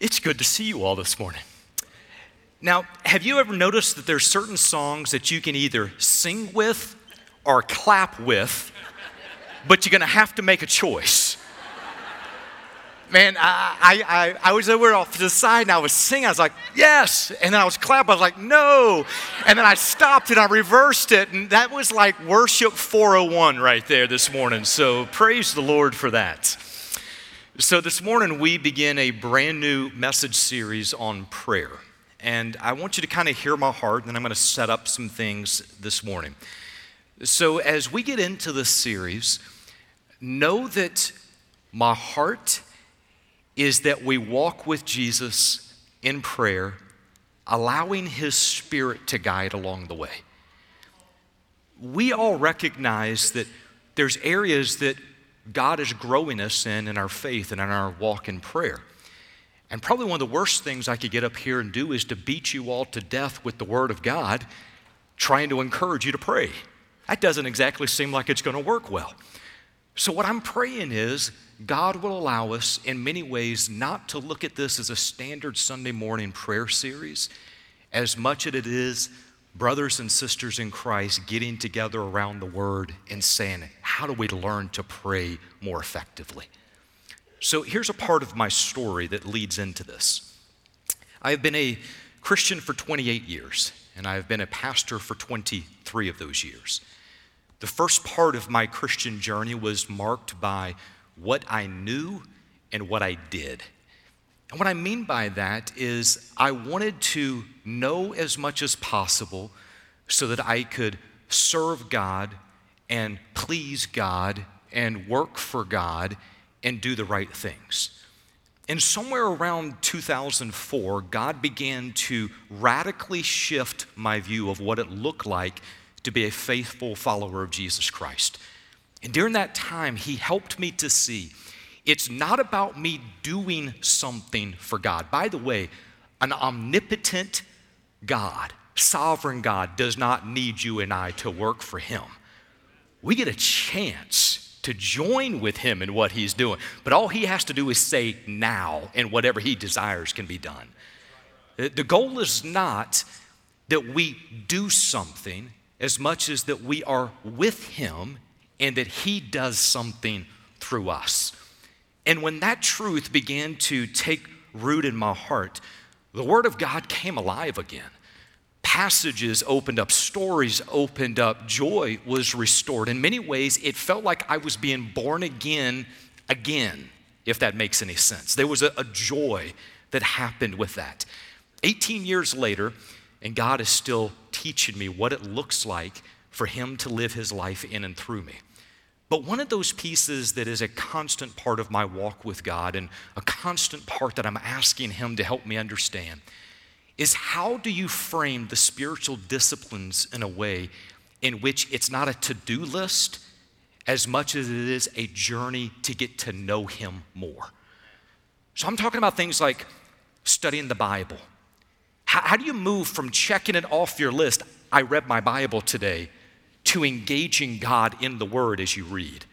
It's good to see you all this morning. Now, have you ever noticed that there's certain songs that you can either sing with or clap with, but you're gonna have to make a choice? Man, I, I, I was over off to the side and I was singing. I was like, yes. And then I was clapping. I was like, no. And then I stopped and I reversed it. And that was like worship 401 right there this morning. So praise the Lord for that. So, this morning we begin a brand new message series on prayer. And I want you to kind of hear my heart, and then I'm going to set up some things this morning. So, as we get into this series, know that my heart is that we walk with Jesus in prayer, allowing His Spirit to guide along the way. We all recognize that there's areas that God is growing us in in our faith and in our walk in prayer. And probably one of the worst things I could get up here and do is to beat you all to death with the Word of God, trying to encourage you to pray. That doesn't exactly seem like it's going to work well. So, what I'm praying is God will allow us, in many ways, not to look at this as a standard Sunday morning prayer series as much as it is brothers and sisters in Christ getting together around the Word and saying, How do we learn to pray more effectively? So here's a part of my story that leads into this. I have been a Christian for 28 years, and I have been a pastor for 23 of those years. The first part of my Christian journey was marked by what I knew and what I did. And what I mean by that is I wanted to know as much as possible so that I could serve God and please God and work for God and do the right things. And somewhere around 2004, God began to radically shift my view of what it looked like to be a faithful follower of Jesus Christ. And during that time, He helped me to see it's not about me doing something for God. By the way, an omnipotent God, sovereign God, does not need you and I to work for Him. We get a chance to join with Him in what He's doing, but all He has to do is say now, and whatever He desires can be done. The goal is not that we do something as much as that we are with Him and that He does something through us. And when that truth began to take root in my heart, the Word of God came alive again. Passages opened up, stories opened up, joy was restored. In many ways, it felt like I was being born again, again, if that makes any sense. There was a, a joy that happened with that. 18 years later, and God is still teaching me what it looks like for Him to live His life in and through me. But one of those pieces that is a constant part of my walk with God and a constant part that I'm asking Him to help me understand is how do you frame the spiritual disciplines in a way in which it's not a to do list as much as it is a journey to get to know Him more? So I'm talking about things like studying the Bible. How, how do you move from checking it off your list? I read my Bible today to engaging God in the Word as you read.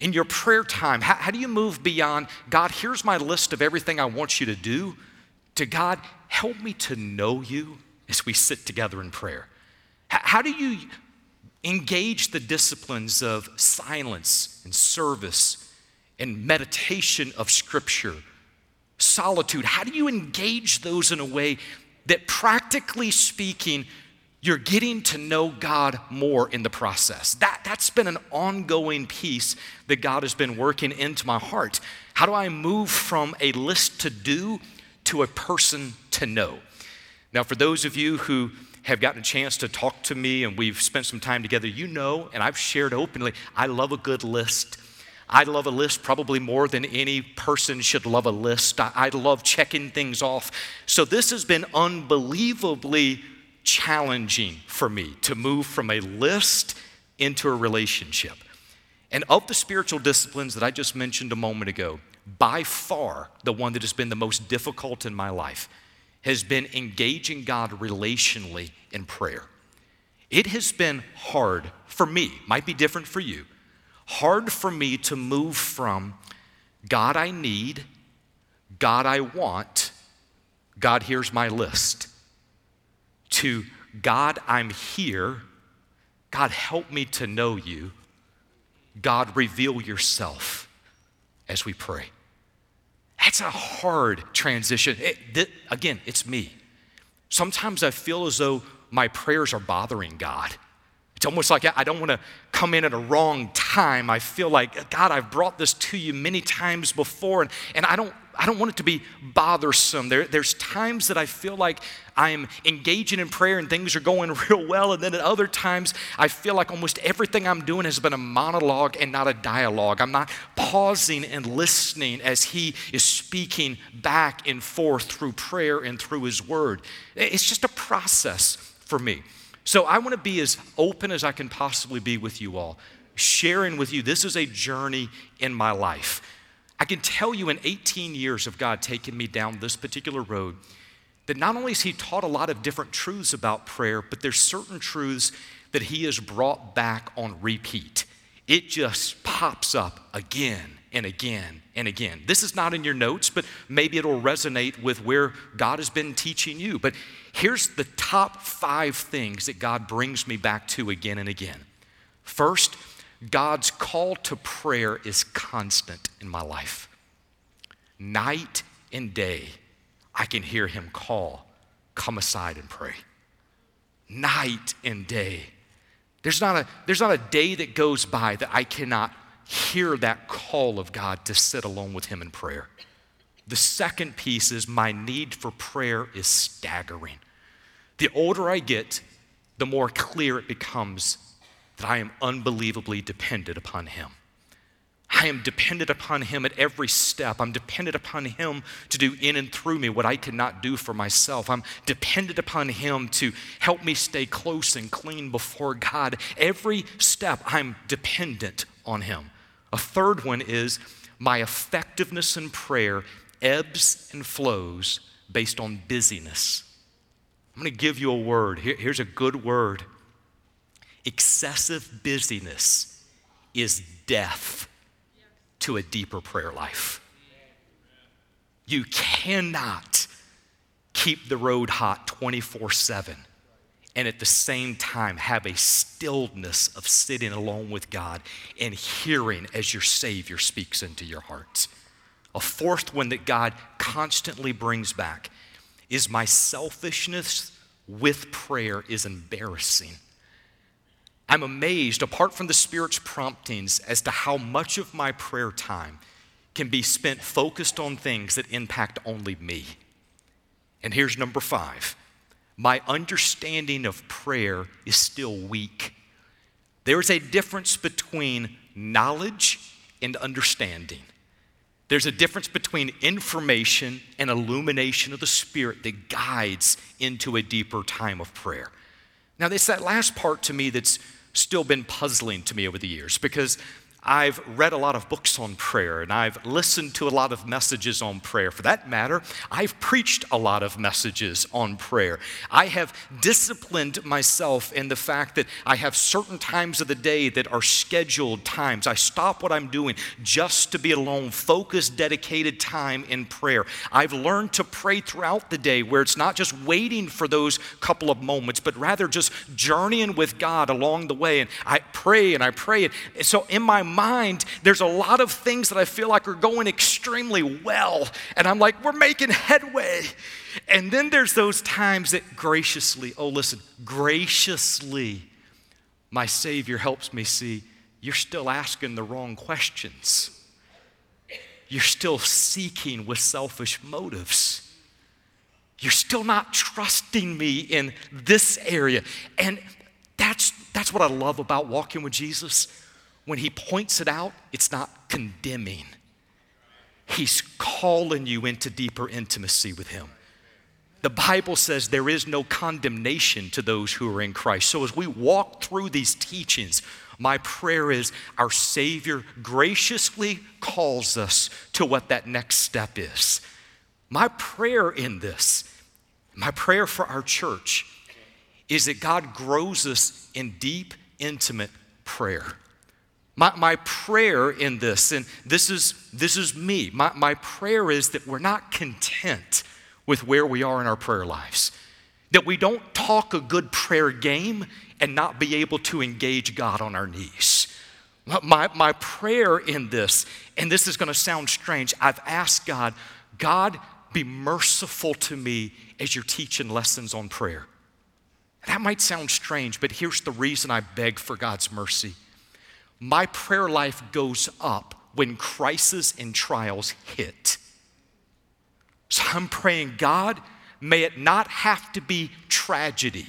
In your prayer time, how, how, do you move beyond, God, here's my list of everything I want you to do, to God, help me to know you as we sit together in prayer? How, how do you engage the disciplines of silence and service and meditation of Scripture, solitude? How do you engage those in a way that, practically speaking, you're getting to know God more in the process. That, that's been an ongoing piece that God has been working into my heart. How do I move from a list to do to a person to know? Now, for those of you who have gotten a chance to talk to me and we've spent some time together, you know, and I've shared openly, I love a good list. I love a list probably more than any person should love a list. I, I love checking things off. So this has been unbelievably challenging for me to move from a list into a relationship. And of the spiritual disciplines that I just mentioned a moment ago, by far the one that has been the most difficult in my life has been engaging God relationally in prayer. It has been hard for me, might be different for you, hard for me to move from God I need, God I want, God, here's my list, to God, I'm here. God, help me to know you. God, reveal yourself as we pray. That's a hard transition. It, th- again, it's me. Sometimes I feel as though my prayers are bothering God. It's almost like I don't want to come in at a wrong time. I feel like, God, I've brought this to you many times before, and, and I don't I don't want it to be bothersome. There, there's times that I feel like I'm engaging in prayer and things are going real well, and then at other times I feel like almost everything I'm doing has been a monologue and not a dialogue. I'm not pausing and listening as He is speaking back and forth through prayer and through His Word. It's just a process for me. So I want to be as open as I can possibly be with you all, sharing with you this is a journey in my life. I can tell you in 18 years of God taking me down this particular road that not only has He taught a lot of different truths about prayer, but there's certain truths that He has brought back on repeat. It just pops up again and again and again. This is not in your notes, but maybe it'll resonate with where God has been teaching you. But here's the top five things that God brings me back to again and again. First, God's call to prayer is constant in my life. Night and day, I can hear Him call, come aside and pray. Night and day. There's not, a, there's not a day that goes by that I cannot hear that call of God to sit alone with Him in prayer. The second piece is my need for prayer is staggering. The older I get, the more clear it becomes that I am unbelievably dependent upon Him. I am dependent upon Him at every step. I'm dependent upon Him to do in and through me what I cannot do for myself. I'm dependent upon Him to help me stay close and clean before God. Every step, I'm dependent on Him. A third one is my effectiveness in prayer ebbs and flows based on busyness. I'm going to give you a word. Here, here's a good word excessive busyness is death to a deeper prayer life. You cannot keep the road hot 24 7 and at the same time have a stillness of sitting alone with God and hearing as your Savior speaks into your heart. A fourth one that God constantly brings back is my selfishness with prayer is embarrassing. I'm amazed, apart from the Spirit's promptings, as to how much of my prayer time can be spent focused on things that impact only me. And here's number five my understanding of prayer is still weak. There is a difference between knowledge and understanding. There's a difference between information and illumination of the Spirit that guides into a deeper time of prayer. Now, it's that last part to me that's still been puzzling to me over the years because I've read a lot of books on prayer and I've listened to a lot of messages on prayer. For that matter, I've preached a lot of messages on prayer. I have disciplined myself in the fact that I have certain times of the day that are scheduled times. I stop what I'm doing just to be alone, focused, dedicated time in prayer. I've learned to pray throughout the day where it's not just waiting for those couple of moments, but rather just journeying with God along the way. And I pray and I pray. And so in my mind, there's a lot of things that I feel like are going extremely well. And I'm like, we're making headway. And then there's those times that graciously, oh, listen, graciously, my Savior helps me see you're still asking the wrong questions. You're still seeking with selfish motives. You're still not trusting me in this area. And that's, that's what I love about walking with Jesus when he points it out, it's not condemning. He's calling you into deeper intimacy with him. The Bible says there is no condemnation to those who are in Christ. So as we walk through these teachings, my prayer is our Savior graciously calls us to what that next step is. My prayer in this, my prayer for our church, is that God grows us in deep, intimate prayer. My, my prayer in this, and this is, this is me, my, my prayer is that we're not content with where we are in our prayer lives. That we don't talk a good prayer game and not be able to engage God on our knees. My, my prayer in this, and this is going to sound strange, I've asked God, God, be merciful to me as you're teaching lessons on prayer. That might sound strange, but here's the reason I beg for God's mercy. My prayer life goes up when crises and trials hit. So I'm praying, God, may it not have to be tragedy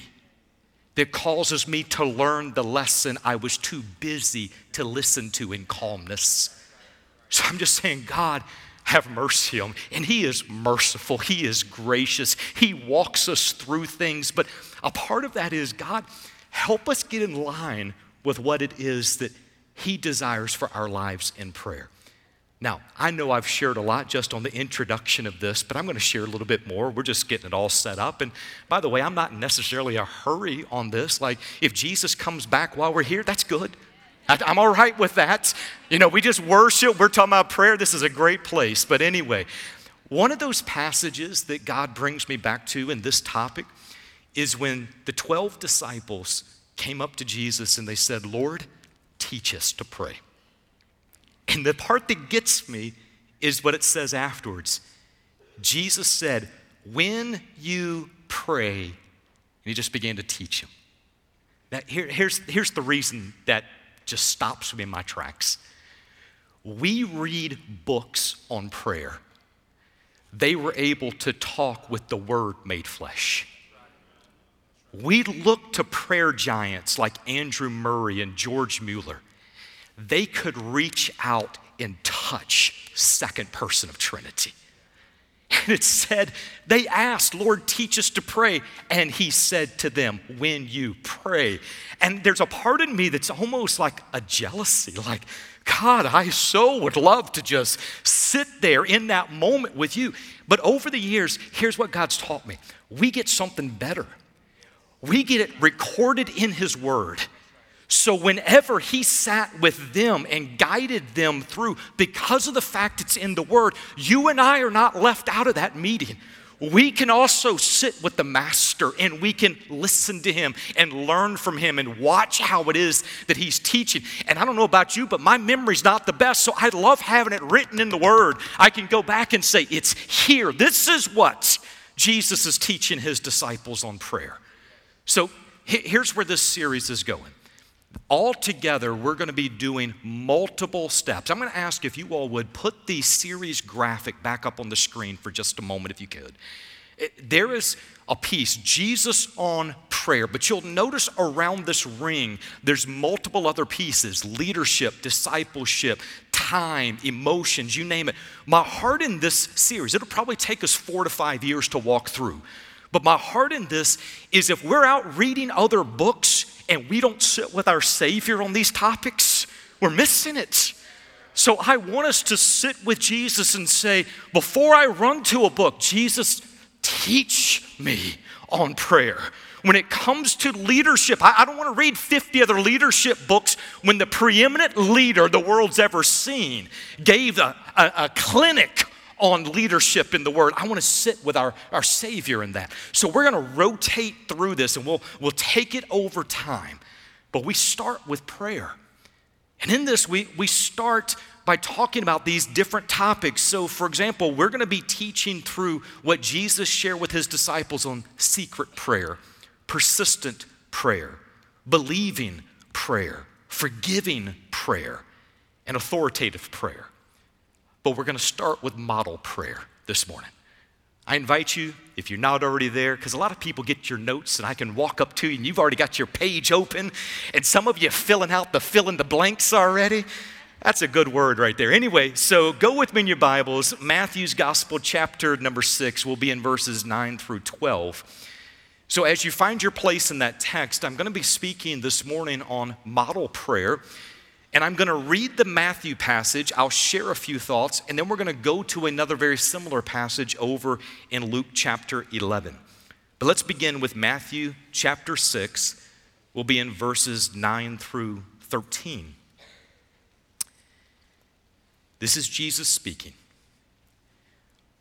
that causes me to learn the lesson I was too busy to listen to in calmness. So I'm just saying, God, have mercy on me. And He is merciful, He is gracious, He walks us through things. But a part of that is, God, help us get in line with what it is that He desires for our lives in prayer. Now, I know I've shared a lot just on the introduction of this, but I'm going to share a little bit more. We're just getting it all set up. And by the way, I'm not necessarily a hurry on this. Like, if Jesus comes back while we're here, that's good. I'm all right with that. You know, we just worship, we're talking about prayer. This is a great place. But anyway, one of those passages that God brings me back to in this topic is when the 12 disciples came up to Jesus and they said, Lord, teach us to pray. And the part that gets me is what it says afterwards. Jesus said, When you pray, and he just began to teach him. Now, here, here's, here's the reason that just stops me in my tracks. We read books on prayer, they were able to talk with the Word made flesh. We look to prayer giants like Andrew Murray and George Mueller they could reach out and touch second person of Trinity. And it said, they asked, Lord, teach us to pray. And he said to them, when you pray. And there's a part in me that's almost like a jealousy, like, God, I so would love to just sit there in that moment with you. But over the years, here's what God's taught me we get something better. We get it recorded in His Word. So, whenever he sat with them and guided them through, because of the fact it's in the Word, you and I are not left out of that meeting. We can also sit with the Master and we can listen to him and learn from him and watch how it is that he's teaching. And I don't know about you, but my memory's not the best, so I love having it written in the Word. I can go back and say, It's here. This is what Jesus is teaching his disciples on prayer. So, here's where this series is going. All together, we're going to be doing multiple steps. I'm going to ask if you all would put the series graphic back up on the screen for just a moment, if you could. There is a piece, Jesus on prayer, but you'll notice around this ring, there's multiple other pieces leadership, discipleship, time, emotions, you name it. My heart in this series, it'll probably take us four to five years to walk through. But my heart in this is if we're out reading other books, and we don't sit with our Savior on these topics, we're missing it. So I want us to sit with Jesus and say, before I run to a book, Jesus, teach me on prayer. When it comes to leadership, I, don't want to read 50 other leadership books when the preeminent leader the world's ever seen gave a, a, a clinic on leadership in the Word. I want to sit with our, our Savior in that. So we're going to rotate through this and we'll, we'll take it over time. But we start with prayer. And in this, we, we start by talking about these different topics. So, for example, we're going to be teaching through what Jesus shared with his disciples on secret prayer, persistent prayer, believing prayer, forgiving prayer, and authoritative prayer but we're going to start with model prayer this morning. I invite you, if you're not already there, because a lot of people get your notes and I can walk up to you and you've already got your page open, and some of you filling out the fill in the blanks already. That's a good word right there. Anyway, so go with me in your Bibles. Matthew's Gospel, chapter number six, will be in verses 9 through 12. So, as you find your place in that text, I'm going to be speaking this morning on model prayer. And I'm going to read the Matthew passage. I'll share a few thoughts, and then we're going to go to another very similar passage over in Luke chapter 11. But let's begin with Matthew chapter 6. We'll be in verses 9 through 13. This is Jesus speaking.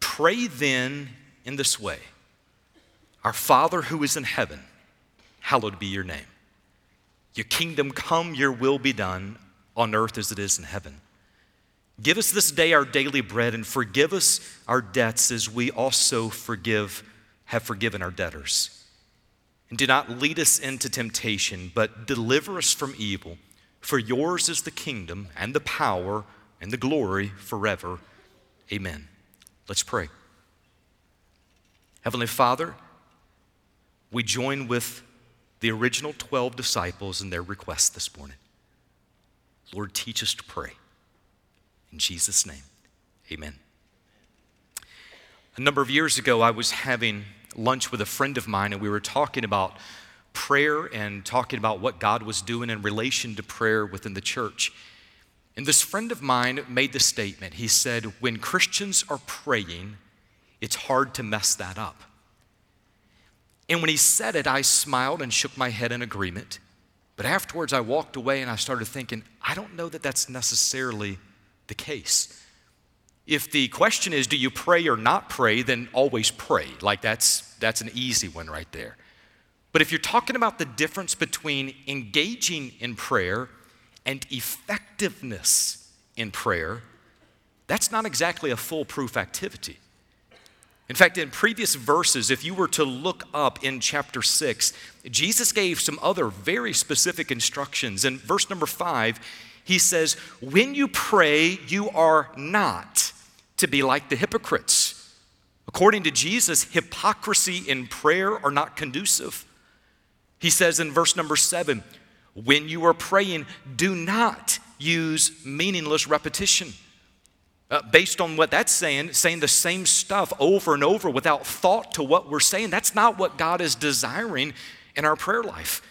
Pray then in this way Our Father who is in heaven, hallowed be your name. Your kingdom come, your will be done on earth as it is in heaven. Give us this day our daily bread and forgive us our debts as we also forgive have forgiven our debtors. And do not lead us into temptation, but deliver us from evil. For yours is the kingdom and the power and the glory forever. Amen. Let's pray. Heavenly Father, we join with the original 12 disciples in their request this morning. Lord, teach us to pray. In Jesus' name, amen. A number of years ago, I was having lunch with a friend of mine, and we were talking about prayer and talking about what God was doing in relation to prayer within the church. And this friend of mine made the statement. He said, When Christians are praying, it's hard to mess that up. And when he said it, I smiled and shook my head in agreement. But afterwards, I walked away and I started thinking, I don't know that that's necessarily the case. If the question is, do you pray or not pray, then always pray. Like that's, that's an easy one right there. But if you're talking about the difference between engaging in prayer and effectiveness in prayer, that's not exactly a foolproof activity. In fact, in previous verses, if you were to look up in chapter 6, Jesus gave some other very specific instructions. In verse number 5, he says, When you pray, you are not to be like the hypocrites. According to Jesus, hypocrisy in prayer are not conducive. He says in verse number seven, when you are praying, do not use meaningless repetition. Uh, based on what that's saying, saying the same stuff over and over without thought to what we're saying, that's not what God is desiring in our prayer life.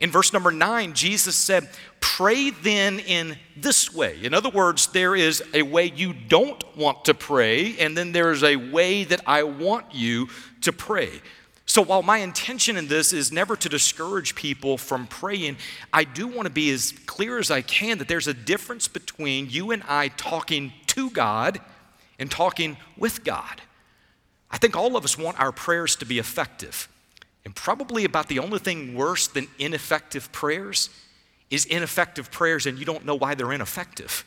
In verse number nine, Jesus said, Pray then in this way. In other words, there is a way you don't want to pray, and then there is a way that I want you to pray. So, while my intention in this is never to discourage people from praying, I do want to be as clear as I can that there's a difference between you and I talking to God and talking with God. I think all of us want our prayers to be effective. And probably about the only thing worse than ineffective prayers is ineffective prayers and you don't know why they're ineffective.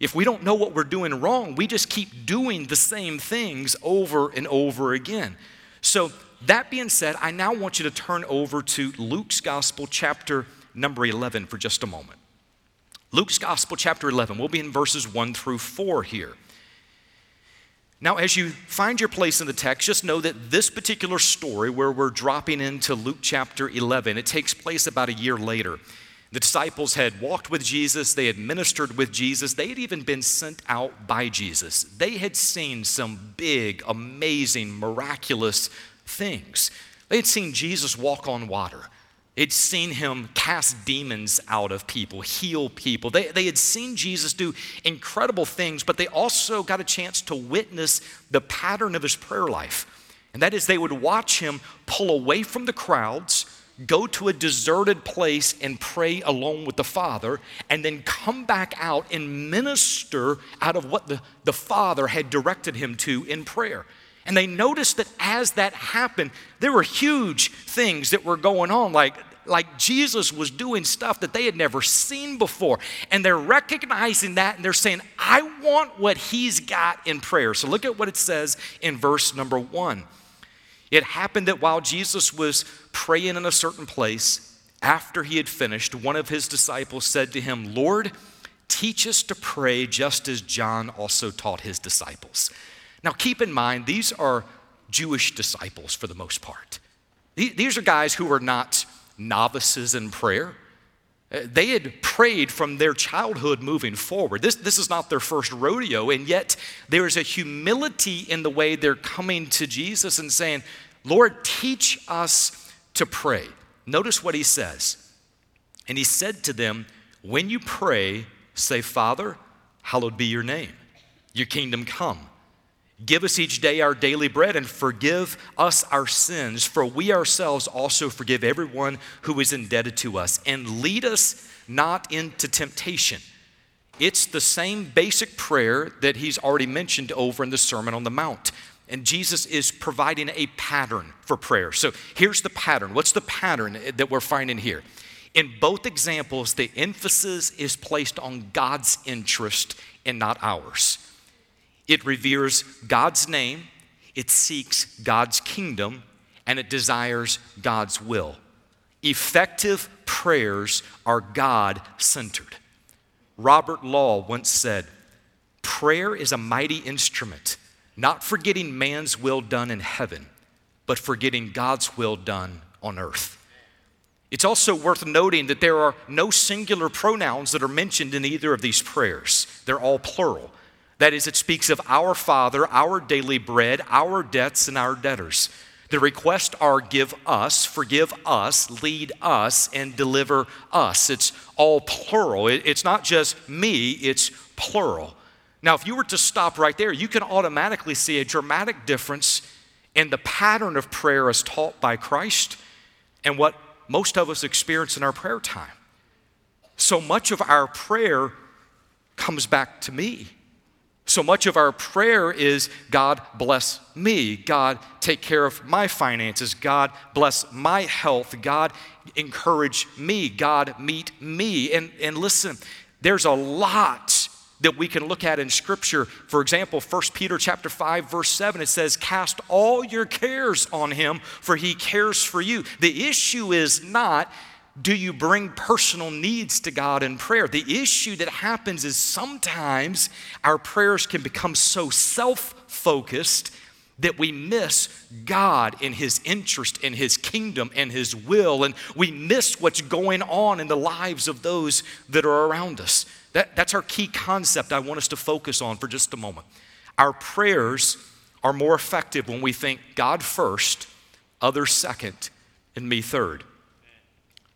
If we don't know what we're doing wrong, we just keep doing the same things over and over again. So, that being said, I now want you to turn over to Luke's Gospel, chapter number 11, for just a moment. Luke's Gospel, chapter 11. We'll be in verses 1 through 4 here. Now, as you find your place in the text, just know that this particular story, where we're dropping into Luke chapter 11, it takes place about a year later. The disciples had walked with Jesus, they had ministered with Jesus, they had even been sent out by Jesus. They had seen some big, amazing, miraculous things. They had seen Jesus walk on water. They'd seen him cast demons out of people, heal people. They, they had seen Jesus do incredible things, but they also got a chance to witness the pattern of his prayer life. And that is, they would watch him pull away from the crowds, go to a deserted place and pray alone with the Father, and then come back out and minister out of what the, the Father had directed him to in prayer. And they noticed that as that happened, there were huge things that were going on, like like Jesus was doing stuff that they had never seen before. And they're recognizing that and they're saying, I want what he's got in prayer. So look at what it says in verse number one. It happened that while Jesus was praying in a certain place, after he had finished, one of his disciples said to him, Lord, teach us to pray just as John also taught his disciples. Now keep in mind, these are Jewish disciples for the most part. These are guys who are not novices in prayer. Uh, they had prayed from their childhood moving forward. This, this is not their first rodeo, and yet there is a humility in the way they're coming to Jesus and saying, Lord, teach us to pray. Notice what he says. And he said to them, When you pray, say, Father, hallowed be your name, your kingdom come. Give us each day our daily bread and forgive us our sins, for we ourselves also forgive everyone who is indebted to us. And lead us not into temptation. It's the same basic prayer that he's already mentioned over in the Sermon on the Mount. And Jesus is providing a pattern for prayer. So here's the pattern. What's the pattern that we're finding here? In both examples, the emphasis is placed on God's interest and not ours. It reveres God's name, it seeks God's kingdom, and it desires God's will. Effective prayers are God centered. Robert Law once said, Prayer is a mighty instrument, not for getting man's will done in heaven, but for getting God's will done on earth. It's also worth noting that there are no singular pronouns that are mentioned in either of these prayers, they're all plural. That is, it speaks of our Father, our daily bread, our debts, and our debtors. The requests are give us, forgive us, lead us, and deliver us. It's all plural. It's not just me, it's plural. Now, if you were to stop right there, you can automatically see a dramatic difference in the pattern of prayer as taught by Christ and what most of us experience in our prayer time. So much of our prayer comes back to me. So much of our prayer is God bless me. God take care of my finances. God bless my health. God encourage me. God meet me. And, and listen, there's a lot that we can look at in scripture. For example, 1 Peter chapter 5 verse 7 it says cast all your cares on him for he cares for you. The issue is not do you bring personal needs to God in prayer? The issue that happens is sometimes our prayers can become so self focused that we miss God and His interest in His kingdom and His will, and we miss what's going on in the lives of those that are around us. That, that's our key concept I want us to focus on for just a moment. Our prayers are more effective when we think God first, others second, and me third.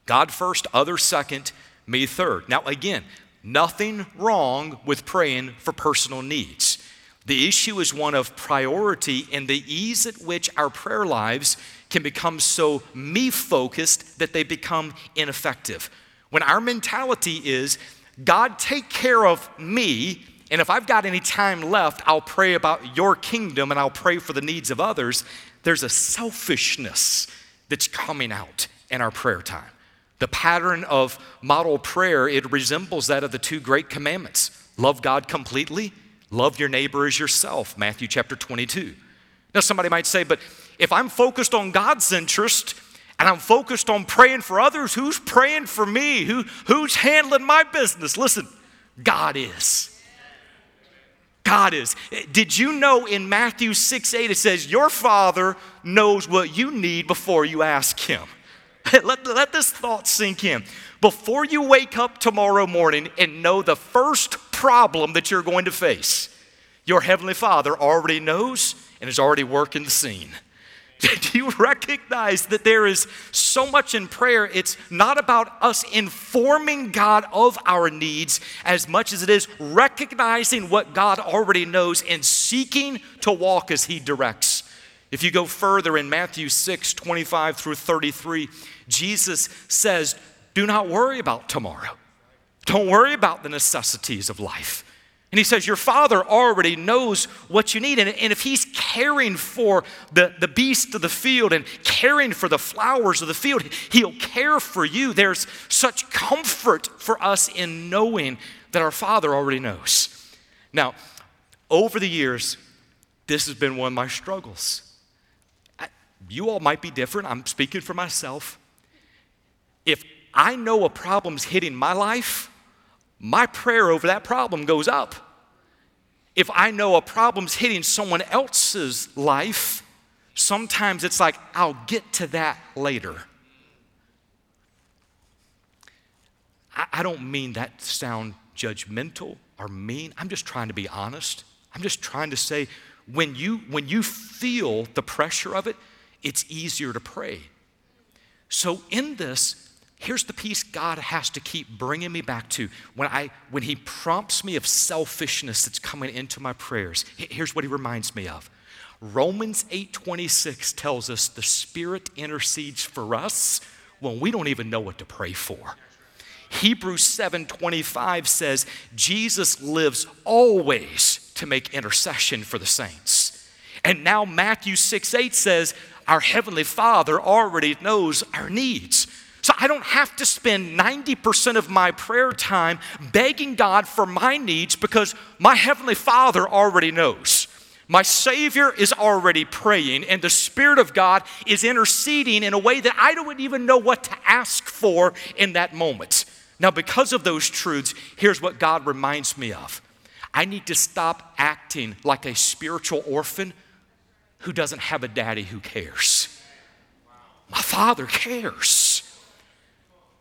God first, others second, me third. Now, again, nothing wrong with praying for personal needs. The issue is one of priority and the ease at which our prayer lives can become so me focused that they become ineffective. When our mentality is, God, take care of me, and if I've got any time left, I'll pray about your kingdom and I'll pray for the needs of others, there's a selfishness that's coming out in our prayer time. The pattern of model prayer, it resembles that of the two great commandments love God completely, love your neighbor as yourself, Matthew chapter 22. Now, somebody might say, but if I'm focused on God's interest and I'm focused on praying for others, who's praying for me? Who, who's handling my business? Listen, God is. God is. Did you know in Matthew 6 8 it says, Your Father knows what you need before you ask Him? let, let this thought sink in. Before you wake up tomorrow morning and know the first problem that you're going to face, your Heavenly Father already knows and is already working the scene. Do you recognize that there is so much in prayer? It's not about us informing God of our needs as much as it is recognizing what God already knows and seeking to walk as He directs. If you go further in Matthew 6 25 through 33, Jesus says, Do not worry about tomorrow. Don't worry about the necessities of life. And he says, Your father already knows what you need. And, and if he's caring for the, the beast of the field and caring for the flowers of the field, he'll care for you. There's such comfort for us in knowing that our father already knows. Now, over the years, this has been one of my struggles. You all might be different. I'm speaking for myself. If I know a problem's hitting my life, my prayer over that problem goes up. If I know a problem's hitting someone else's life, sometimes it's like, I'll get to that later. I, don't mean that to sound judgmental or mean. I'm just trying to be honest. I'm just trying to say, when you, when you feel the pressure of it, it's easier to pray. So, in this, here's the piece God has to keep bringing me back to when I when he prompts me of selfishness that's coming into my prayers. Here's what he reminds me of. Romans 8:26 tells us the spirit intercedes for us when we don't even know what to pray for. Hebrews 7:25 says Jesus lives always to make intercession for the saints. And now Matthew 6 8 says, Our Heavenly Father already knows our needs. So I don't have to spend 90% of my prayer time begging God for my needs because my Heavenly Father already knows. My Savior is already praying, and the Spirit of God is interceding in a way that I don't even know what to ask for in that moment. Now, because of those truths, here's what God reminds me of I need to stop acting like a spiritual orphan who doesn't have a daddy who cares. My Father cares.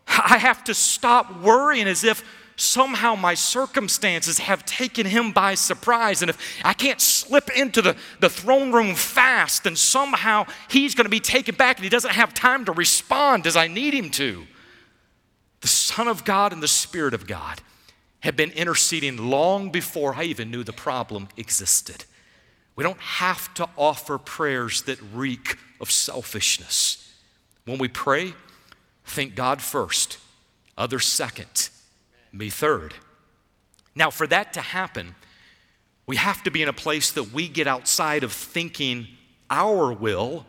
I have to stop worrying as if somehow my circumstances have taken him by surprise. And if I can't slip into the, the throne room fast, then somehow he's going to be taken back and he doesn't have time to respond as I need him to. The Son of God and the Spirit of God have been interceding long before I even knew the problem existed. We don't have to offer prayers that reek of selfishness. When we pray, think God first, others second, me third. Now, for that to happen, we have to be in a place that we get outside of thinking our will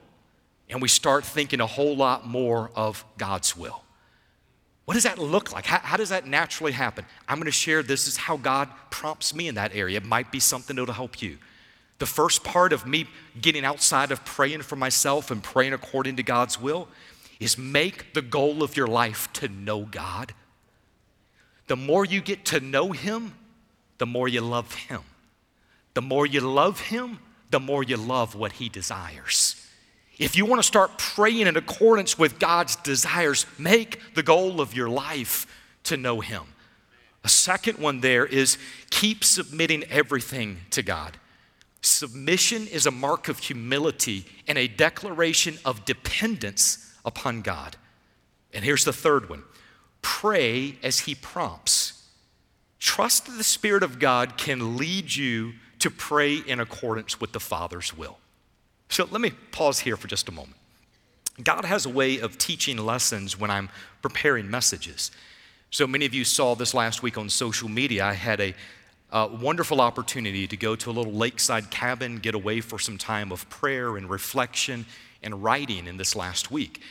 and we start thinking a whole lot more of God's will. What does that look like? How, how does that naturally happen? I'm going to share this is how God prompts me in that area. It might be something that'll help you. The first part of me getting outside of praying for myself and praying according to God's will is make the goal of your life to know God. The more you get to know Him, the more you love Him. The more you love Him, the more you love what He desires. If you want to start praying in accordance with God's desires, make the goal of your life to know Him. A second one there is keep submitting everything to God. Submission is a mark of humility and a declaration of dependence upon God. And here's the third one pray as He prompts. Trust that the Spirit of God can lead you to pray in accordance with the Father's will. So let me pause here for just a moment. God has a way of teaching lessons when I'm preparing messages. So many of you saw this last week on social media. I had a, a wonderful opportunity to go to a little lakeside cabin, get away for some time of prayer and reflection and writing in this last week.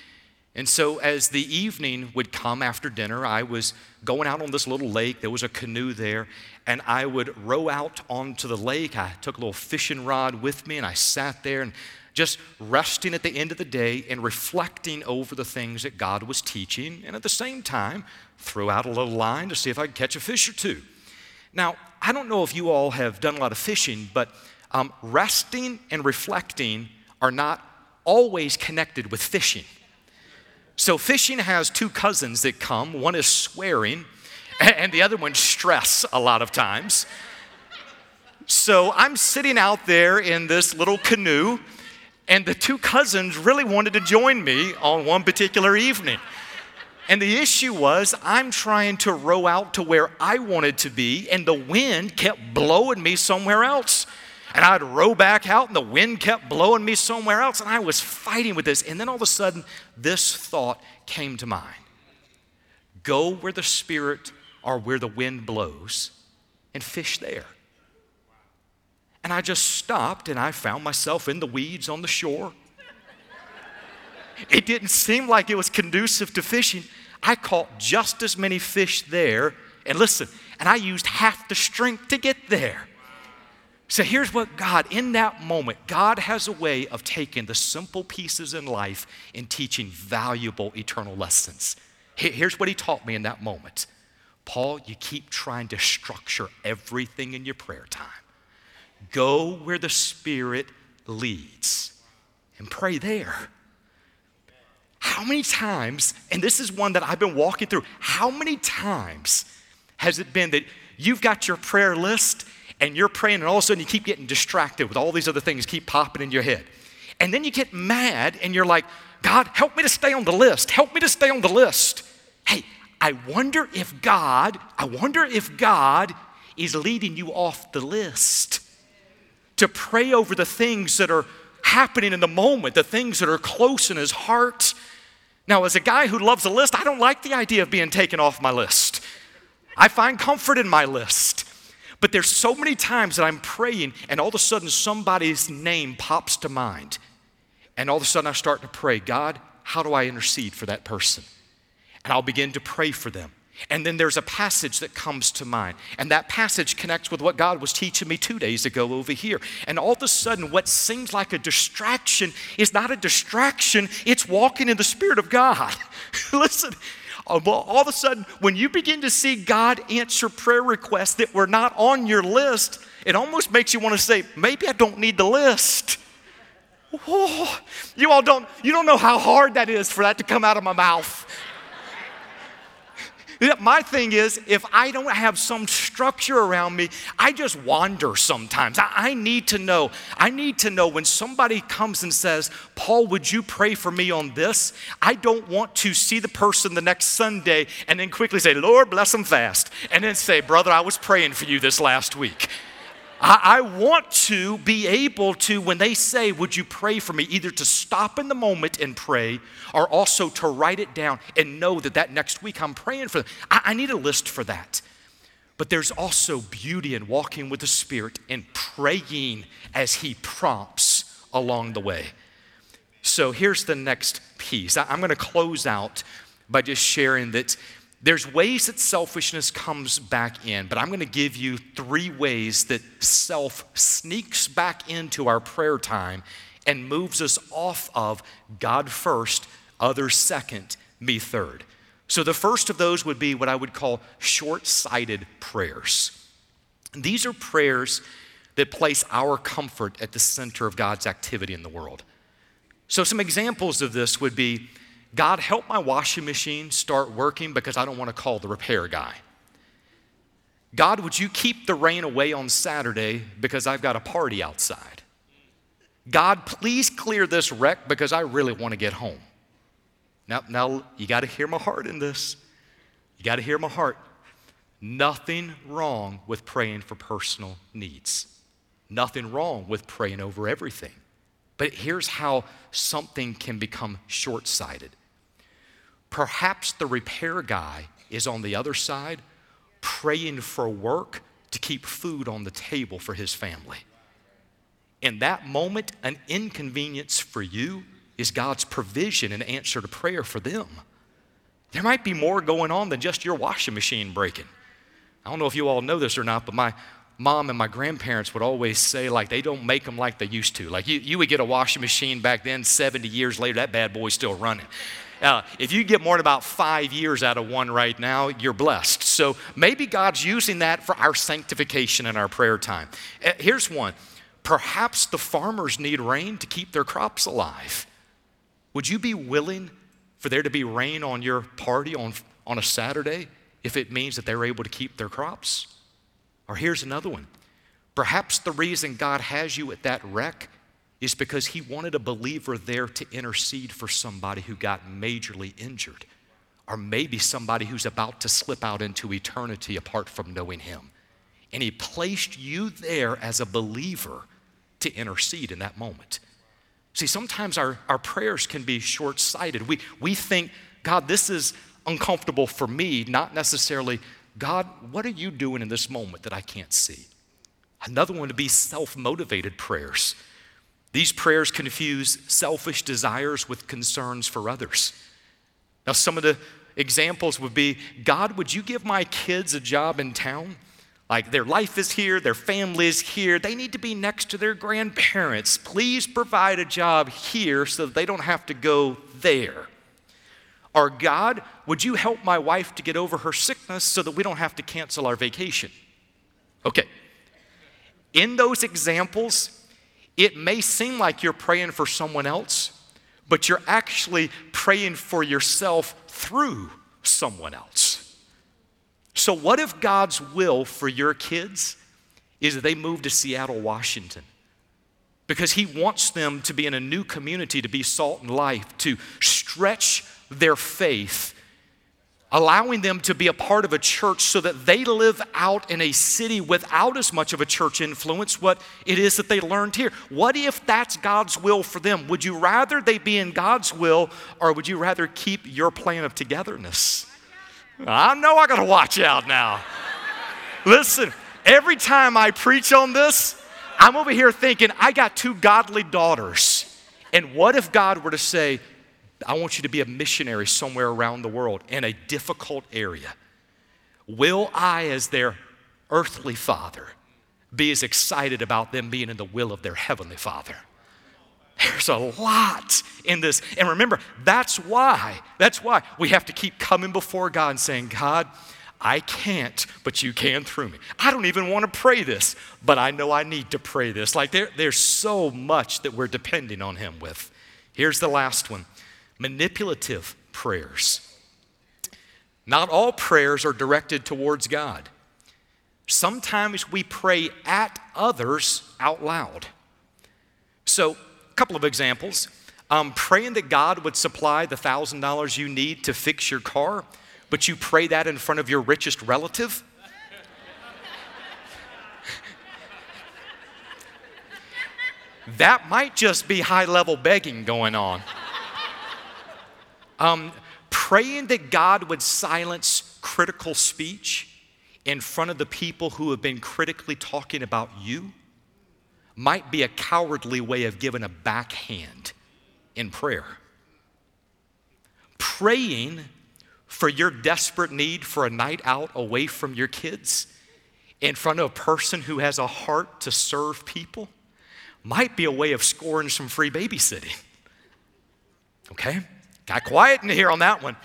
And so, as the evening would come after dinner, I was going out on this little lake. There was a canoe there, and I would row out onto the lake. I took a little fishing rod with me, and I sat there and just resting at the end of the day and reflecting over the things that God was teaching, and at the same time, threw out a little line to see if I could catch a fish or two. Now, I don't know if you all have done a lot of fishing, but um, resting and reflecting are not always connected with fishing. So, fishing has two cousins that come one is swearing, and the other one stress a lot of times. So, I'm sitting out there in this little canoe, and the two cousins really wanted to join me on one particular evening. And the issue was, I'm trying to row out to where I wanted to be, and the wind kept blowing me somewhere else. And I'd row back out, and the wind kept blowing me somewhere else, and I was fighting with this. And then all of a sudden, this thought came to mind Go where the Spirit or where the wind blows and fish there. And I just stopped, and I found myself in the weeds on the shore. It didn't seem like it was conducive to fishing. I caught just as many fish there. And listen, and I used half the strength to get there. So here's what God, in that moment, God has a way of taking the simple pieces in life and teaching valuable eternal lessons. Here's what He taught me in that moment Paul, you keep trying to structure everything in your prayer time. Go where the Spirit leads and pray there. How many times, and this is one that I've been walking through, how many times has it been that you've got your prayer list and you're praying, and all of a sudden you keep getting distracted with all these other things keep popping in your head. And then you get mad and you're like, God, help me to stay on the list. Help me to stay on the list. Hey, I wonder if God, I wonder if God is leading you off the list to pray over the things that are happening in the moment, the things that are close in his heart. Now, as a guy who loves a list, I don't like the idea of being taken off my list. I find comfort in my list. But there's so many times that I'm praying and all of a sudden somebody's name pops to mind. And all of a sudden I start to pray, God, how do I intercede for that person? And I'll begin to pray for them. And then there's a passage that comes to mind. And that passage connects with what God was teaching me two days ago over here. And all of a sudden, what seems like a distraction is not a distraction, it's walking in the Spirit of God. Listen, uh, all of a sudden, when you begin to see God answer prayer requests that were not on your list, it almost makes you want to say, maybe I don't need the list. Oh, you all don't, you don't know how hard that is for that to come out of my mouth. My thing is, if I don't have some structure around me, I just wander sometimes. I, I, need to know. I need to know when somebody comes and says, Paul, would you pray for me on this? I don't want to see the person the next Sunday and then quickly say, Lord, bless them fast. And then say, brother, I was praying for you this last week. I, I want to be able to, when they say, Would you pray for me, either to stop in the moment and pray or also to write it down and know that that next week I'm praying for them. I, I need a list for that. But there's also beauty in walking with the Spirit and praying as He prompts along the way. So here's the next piece. I'm going to close out by just sharing that there's ways that selfishness comes back in, but I'm going to give you three ways that self sneaks back into our prayer time and moves us off of God first, others second, me third. So the first of those would be what I would call short sighted prayers. These are prayers that place our comfort at the center of God's activity in the world. So, some examples of this would be God, help my washing machine start working because I don't want to call the repair guy. God, would you keep the rain away on Saturday because I've got a party outside? God, please clear this wreck because I really want to get home. Now, now you got to hear my heart in this. You got to hear my heart. Nothing wrong with praying for personal needs. Nothing wrong with praying over everything. But here's how something can become short sighted Perhaps the repair guy is on the other side praying for work to keep food on the table for his family. In that moment, an inconvenience for you is God's provision and answer to prayer for them. There might be more going on than just your washing machine breaking. I don't know if you all know this or not, but my mom and my grandparents would always say, like, they don't make them like they used to. Like, you, you would get a washing machine back then, 70 years later, that bad boy's still running. Uh, if you get more than about five years out of one right now, you're blessed. So maybe God's using that for our sanctification and our prayer time. Uh, here's one perhaps the farmers need rain to keep their crops alive. Would you be willing for there to be rain on your party on, on a Saturday if it means that they're able to keep their crops? Or here's another one. Perhaps the reason God has you at that wreck is because he wanted a believer there to intercede for somebody who got majorly injured, or maybe somebody who's about to slip out into eternity apart from knowing him. And he placed you there as a believer to intercede in that moment. See, sometimes our, our prayers can be short sighted. We, we think, God, this is uncomfortable for me, not necessarily, God, what are you doing in this moment that I can't see? Another one to be self motivated prayers. These prayers confuse selfish desires with concerns for others. Now, some of the examples would be God, would you give my kids a job in town? Like their life is here, their family is here, they need to be next to their grandparents. Please provide a job here so that they don't have to go there. Or God, would you help my wife to get over her sickness so that we don't have to cancel our vacation? Okay. In those examples, it may seem like you're praying for someone else, but you're actually praying for yourself through someone else. So, what if God's will for your kids is that they move to Seattle, Washington? Because He wants them to be in a new community, to be salt and life, to stretch their faith allowing them to be a part of a church so that they live out in a city without as much of a church influence what it is that they learned here. What if that's God's will for them? Would you rather they be in God's will or would you rather keep your plan of togetherness? I know I got to watch out now. Listen, every time I preach on this, I'm over here thinking, I got two godly daughters. And what if God were to say, I want you to be a missionary somewhere around the world in a difficult area? Will I, as their earthly father, be as excited about them being in the will of their heavenly father? There's a lot in this. And remember, that's why, that's why we have to keep coming before God and saying, God, I can't, but you can through me. I don't even want to pray this, but I know I need to pray this. Like there, there's so much that we're depending on Him with. Here's the last one manipulative prayers. Not all prayers are directed towards God. Sometimes we pray at others out loud. So, a couple of examples. Um, praying that God would supply the $1,000 you need to fix your car but you pray that in front of your richest relative? that might just be high level begging going on. Um, praying that God would silence critical speech in front of the people who have been critically talking about you might be a cowardly way of giving a backhand in prayer. Praying for your desperate need for a night out away from your kids in front of a person who has a heart to serve people might be a way of scoring some free babysitting. Okay? Got quiet in here on that one.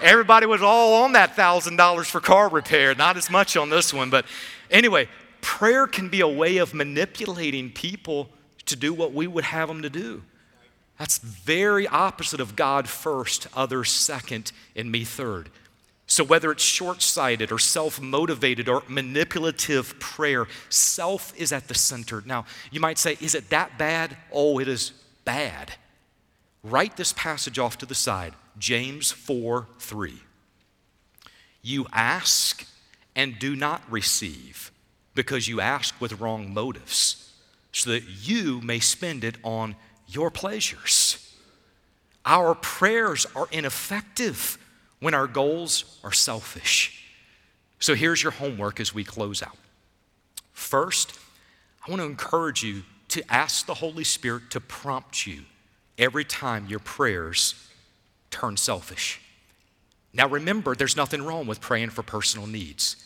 Everybody was all on that $1,000 for car repair, not as much on this one. But anyway, prayer can be a way of manipulating people to do what we would have them to do. That's very opposite of God first, others second, and me third. So, whether it's short sighted or self motivated or manipulative prayer, self is at the center. Now, you might say, is it that bad? Oh, it is bad. Write this passage off to the side James 4 3. You ask and do not receive because you ask with wrong motives, so that you may spend it on your pleasures. Our prayers are ineffective when our goals are selfish. So here's your homework as we close out. First, I want to encourage you to ask the Holy Spirit to prompt you every time your prayers turn selfish. Now, remember, there's nothing wrong with praying for personal needs.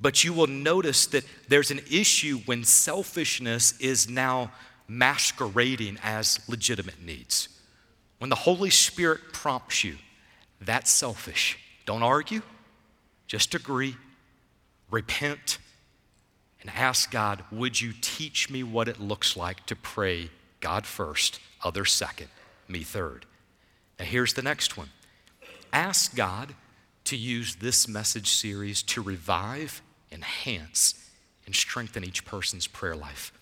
But you will notice that there's an issue when selfishness is now masquerading as legitimate needs. When the Holy Spirit prompts you, that's selfish. Don't argue, just agree, repent, and ask God, would you teach me what it looks like to pray God first, others second, me third? Now, here's the next one ask God to use this message series to revive, enhance, and strengthen each person's prayer life.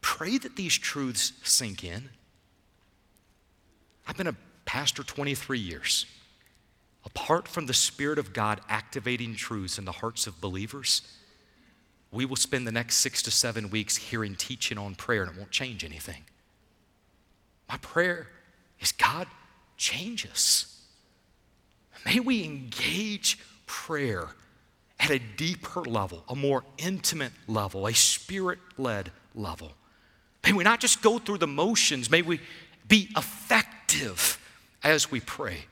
Pray that these truths sink in. I've been a pastor 23 years. Apart from the Spirit of God activating truths in the hearts of believers, we will spend the next six to seven weeks hearing teaching on prayer and it won't change anything. My prayer is God, change us. May we engage prayer at a deeper level, a more intimate level, a spirit led level. May we not just go through the motions, may we be effective as we pray.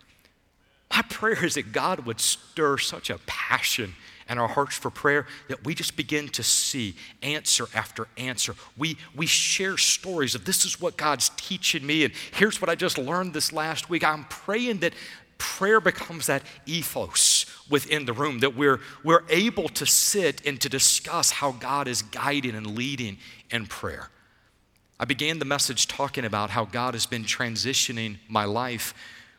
My prayer is that God would stir such a passion in our hearts for prayer that we just begin to see answer after answer. We, we share stories of this is what God's teaching me, and here's what I just learned this last week. I'm praying that prayer becomes that ethos within the room, that we're, we're able to sit and to discuss how God is guiding and leading in prayer. I began the message talking about how God has been transitioning my life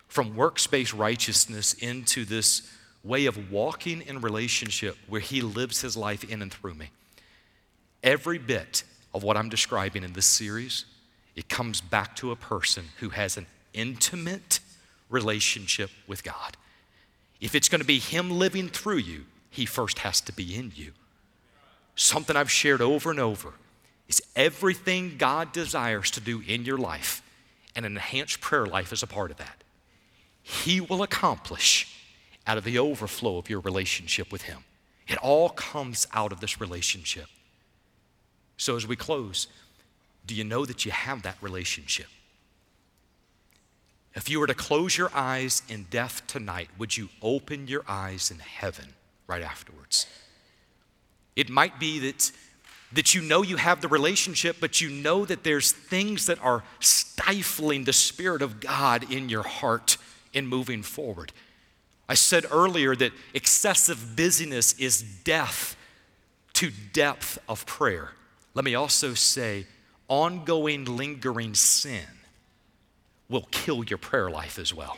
from works-based righteousness into this way of walking in relationship where He lives His life in and through me. Every bit of what I'm describing in this series, it comes back to a person who has an intimate relationship with God. If it's going to be Him living through you, He first has to be in you. Something I've shared over and over is everything God desires to do in your life, and an enhanced prayer life is a part of that. He will accomplish out of the overflow of your relationship with Him. It all comes out of this relationship. So, as we close, do you know that you have that relationship? If you were to close your eyes in death tonight, would you open your eyes in heaven right afterwards? It might be that, that you know you have the relationship, but you know that there's things that are stifling the Spirit of God in your heart in moving forward. I said earlier that excessive busyness is death to depth of prayer. Let me also say, ongoing, lingering sin will kill your prayer life as well.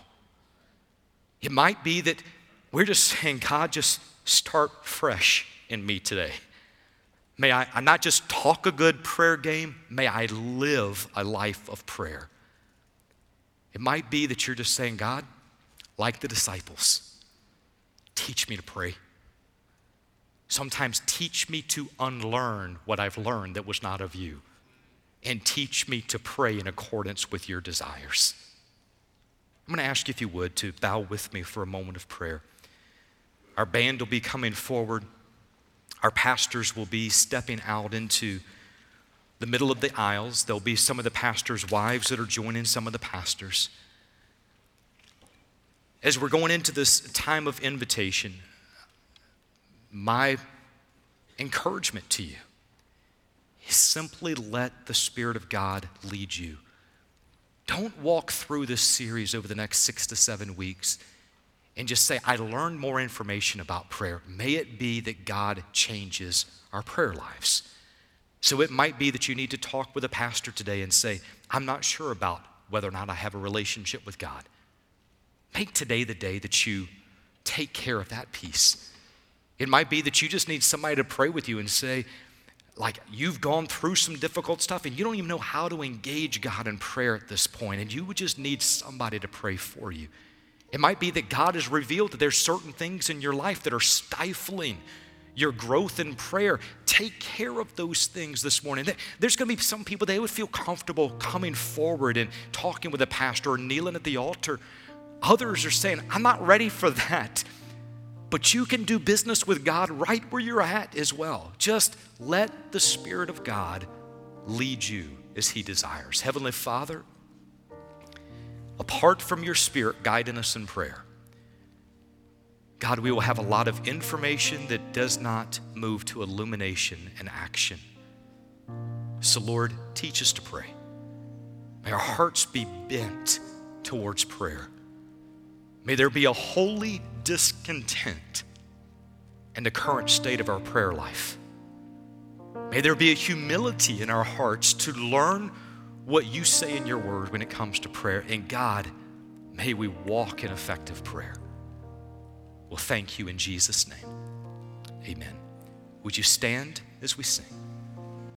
It might be that we're just saying, God, just start fresh in me today. May I, not just talk a good prayer game, may I live a life of prayer. It might be that you're just saying, God, like the disciples, teach me to pray. Sometimes teach me to unlearn what I've learned that was not of you, and teach me to pray in accordance with your desires. I'm going to ask you, if you would, to bow with me for a moment of prayer. Our band will be coming forward. Our pastors will be stepping out into the middle of the aisles. There'll be some of the pastors' wives that are joining some of the pastors. As we're going into this time of invitation, my encouragement to you is simply let the Spirit of God lead you. Don't walk through this series over the next six to seven weeks and just say, I learned more information about prayer. May it be that God changes our prayer lives. So it might be that you need to talk with a pastor today and say, I'm not sure about whether or not I have a relationship with God. Make today the day that you take care of that piece. It might be that you just need somebody to pray with you and say, like, you've gone through some difficult stuff and you don't even know how to engage God in prayer at this point, and you would just need somebody to pray for you. It might be that God has revealed that there's certain things in your life that are stifling your growth in prayer. Take care of those things this morning. There's going to be some people, they would feel comfortable coming forward and talking with a pastor or kneeling at the altar. Others are saying, I'm not ready for that. But you can do business with God right where you're at as well. Just let the Spirit of God lead you as He desires. Heavenly Father, apart from your Spirit guiding us in prayer, God, we will have a lot of information that does not move to illumination and action. So, Lord, teach us to pray. May our hearts be bent towards prayer. May there be a holy discontent in the current state of our prayer life. May there be a humility in our hearts to learn what you say in your word when it comes to prayer. And God, may we walk in effective prayer. Well, thank you in Jesus' name. Amen. Would you stand as we sing?